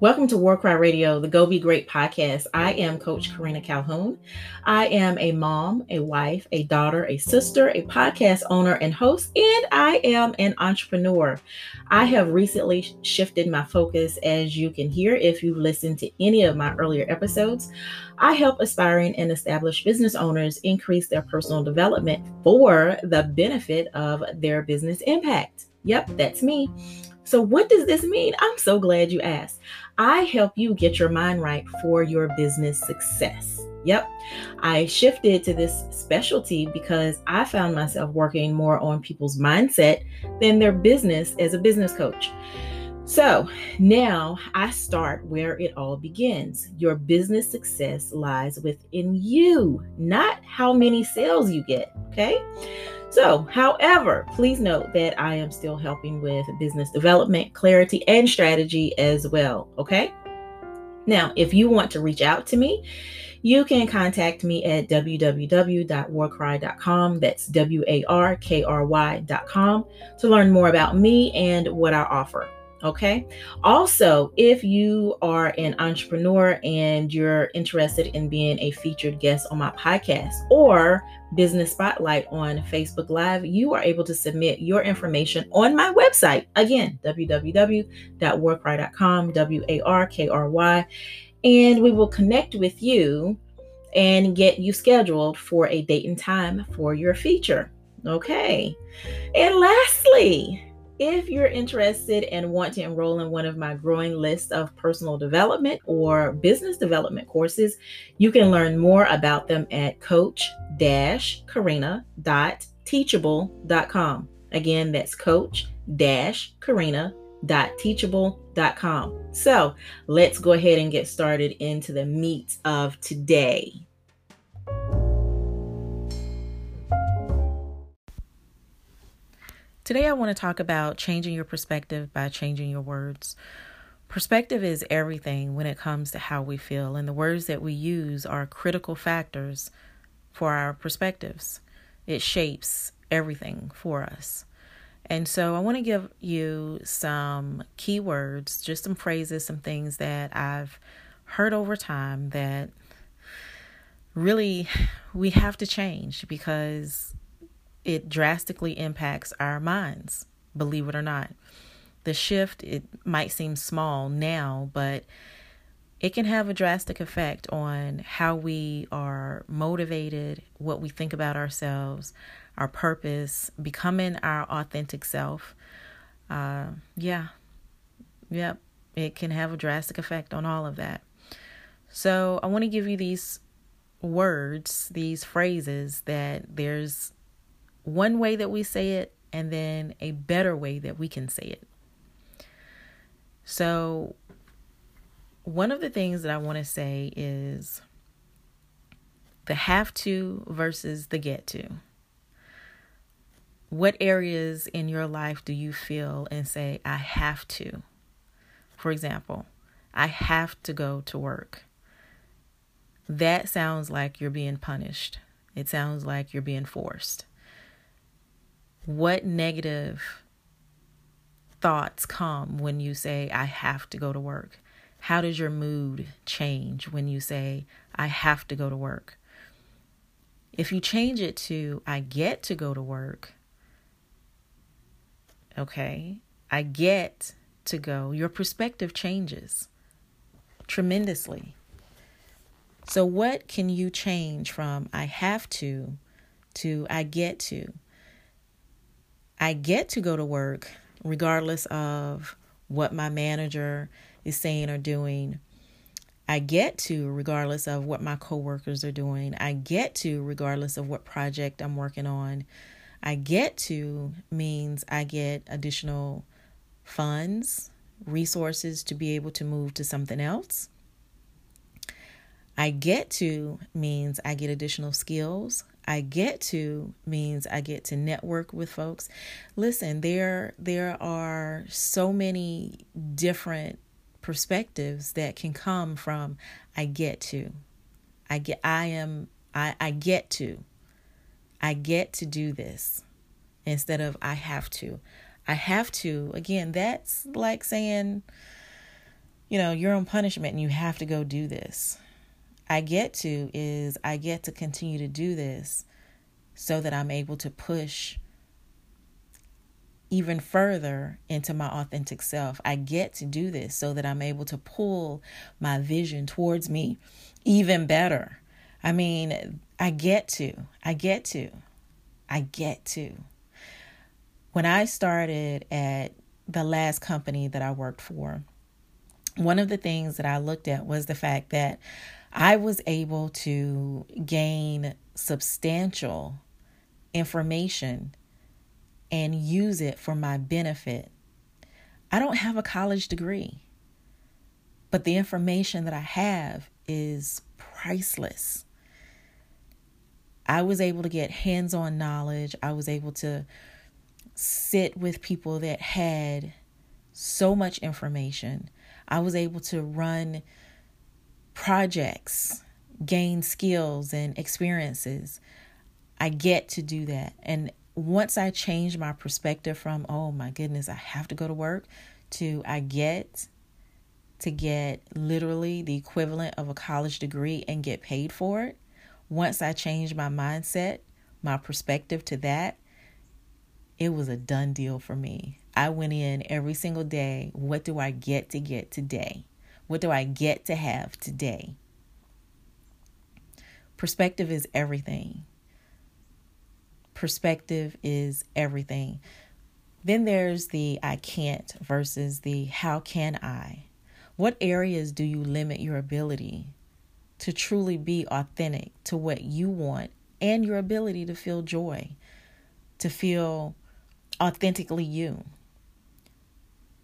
Welcome to War Cry Radio, the Go Be Great podcast. I am Coach Karina Calhoun. I am a mom, a wife, a daughter, a sister, a podcast owner and host, and I am an entrepreneur. I have recently shifted my focus, as you can hear if you've listened to any of my earlier episodes. I help aspiring and established business owners increase their personal development for the benefit of their business impact. Yep, that's me. So, what does this mean? I'm so glad you asked. I help you get your mind right for your business success. Yep, I shifted to this specialty because I found myself working more on people's mindset than their business as a business coach. So now I start where it all begins. Your business success lies within you, not how many sales you get. Okay. So, however, please note that I am still helping with business development, clarity, and strategy as well. Okay. Now, if you want to reach out to me, you can contact me at www.warkry.com. That's W A R K R Y.com to learn more about me and what I offer. Okay. Also, if you are an entrepreneur and you're interested in being a featured guest on my podcast or Business Spotlight on Facebook Live, you are able to submit your information on my website. Again, www.warkry.com, W A R K R Y. And we will connect with you and get you scheduled for a date and time for your feature. Okay. And lastly, if you're interested and want to enroll in one of my growing list of personal development or business development courses, you can learn more about them at coach-karina.teachable.com. Again, that's coach-karina.teachable.com. So let's go ahead and get started into the meat of today. Today, I want to talk about changing your perspective by changing your words. Perspective is everything when it comes to how we feel, and the words that we use are critical factors for our perspectives. It shapes everything for us. And so, I want to give you some keywords, just some phrases, some things that I've heard over time that really we have to change because it drastically impacts our minds, believe it or not. The shift, it might seem small now, but it can have a drastic effect on how we are motivated, what we think about ourselves, our purpose, becoming our authentic self. Uh, yeah, yep, it can have a drastic effect on all of that. So, I want to give you these words, these phrases that there's one way that we say it and then a better way that we can say it. So, one of the things that I want to say is the have to versus the get to. What areas in your life do you feel and say, I have to? For example, I have to go to work. That sounds like you're being punished. It sounds like you're being forced. What negative thoughts come when you say, I have to go to work? How does your mood change when you say, I have to go to work? If you change it to, I get to go to work, okay, I get to go, your perspective changes tremendously. So, what can you change from I have to to I get to? I get to go to work regardless of what my manager is saying or doing. I get to regardless of what my coworkers are doing. I get to regardless of what project I'm working on. I get to means I get additional funds, resources to be able to move to something else. I get to means I get additional skills. I get to means I get to network with folks. Listen, there there are so many different perspectives that can come from I get to. I get I am I I get to. I get to do this instead of I have to. I have to. Again, that's like saying you know, you're on punishment and you have to go do this. I get to is I get to continue to do this so that I'm able to push even further into my authentic self. I get to do this so that I'm able to pull my vision towards me even better. I mean, I get to, I get to, I get to. When I started at the last company that I worked for, one of the things that I looked at was the fact that I was able to gain substantial information and use it for my benefit. I don't have a college degree, but the information that I have is priceless. I was able to get hands on knowledge. I was able to sit with people that had so much information. I was able to run projects, gain skills and experiences. I get to do that. And once I change my perspective from, oh my goodness, I have to go to work, to I get to get literally the equivalent of a college degree and get paid for it. Once I changed my mindset, my perspective to that, it was a done deal for me. I went in every single day. What do I get to get today? What do I get to have today? Perspective is everything perspective is everything. Then there's the I can't versus the how can I. What areas do you limit your ability to truly be authentic to what you want and your ability to feel joy, to feel authentically you?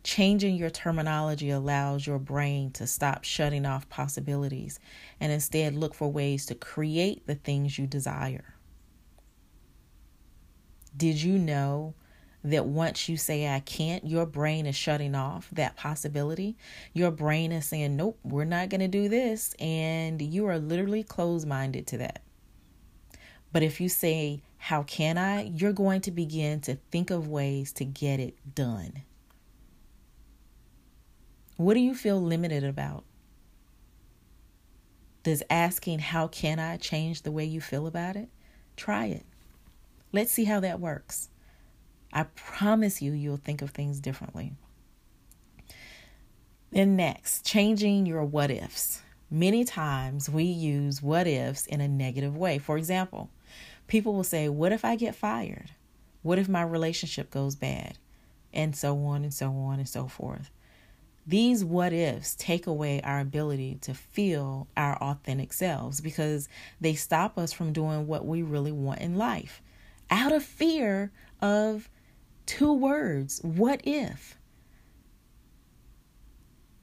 Changing your terminology allows your brain to stop shutting off possibilities and instead look for ways to create the things you desire. Did you know that once you say I can't, your brain is shutting off that possibility? Your brain is saying, nope, we're not going to do this. And you are literally closed minded to that. But if you say, How can I? you're going to begin to think of ways to get it done. What do you feel limited about? Does asking, How can I change the way you feel about it? Try it. Let's see how that works. I promise you, you'll think of things differently. Then, next, changing your what ifs. Many times we use what ifs in a negative way. For example, people will say, What if I get fired? What if my relationship goes bad? And so on and so on and so forth. These what ifs take away our ability to feel our authentic selves because they stop us from doing what we really want in life out of fear of two words what if?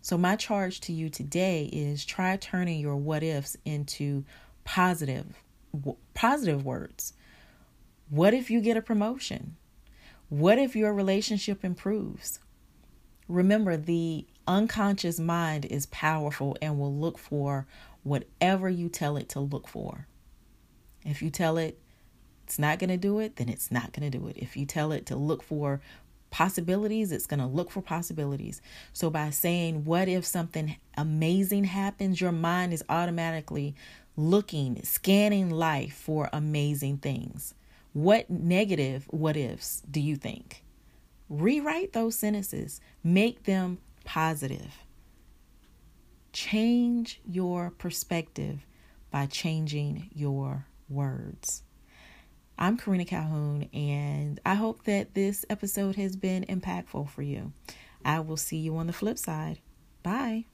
So, my charge to you today is try turning your what ifs into positive, positive words. What if you get a promotion? What if your relationship improves? Remember, the unconscious mind is powerful and will look for whatever you tell it to look for. If you tell it it's not going to do it, then it's not going to do it. If you tell it to look for possibilities, it's going to look for possibilities. So by saying, What if something amazing happens? Your mind is automatically looking, scanning life for amazing things. What negative what ifs do you think? Rewrite those sentences, make them positive. Change your perspective by changing your words. I'm Karina Calhoun, and I hope that this episode has been impactful for you. I will see you on the flip side. Bye.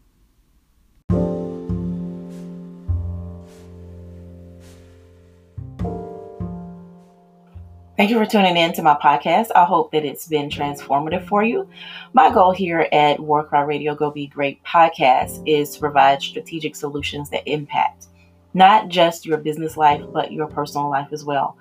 Thank you for tuning in to my podcast. I hope that it's been transformative for you. My goal here at War Cry Radio Go Be Great podcast is to provide strategic solutions that impact not just your business life, but your personal life as well.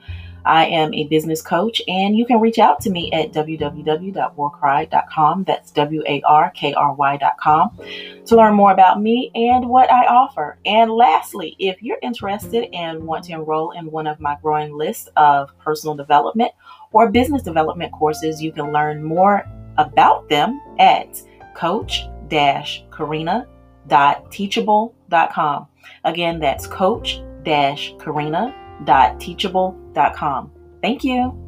I am a business coach, and you can reach out to me at www.warkry.com. That's W A R K R Y.com to learn more about me and what I offer. And lastly, if you're interested and want to enroll in one of my growing list of personal development or business development courses, you can learn more about them at Coach coach-karina.teachable.com. Again, that's coach-karina.teachable.com. Thank you.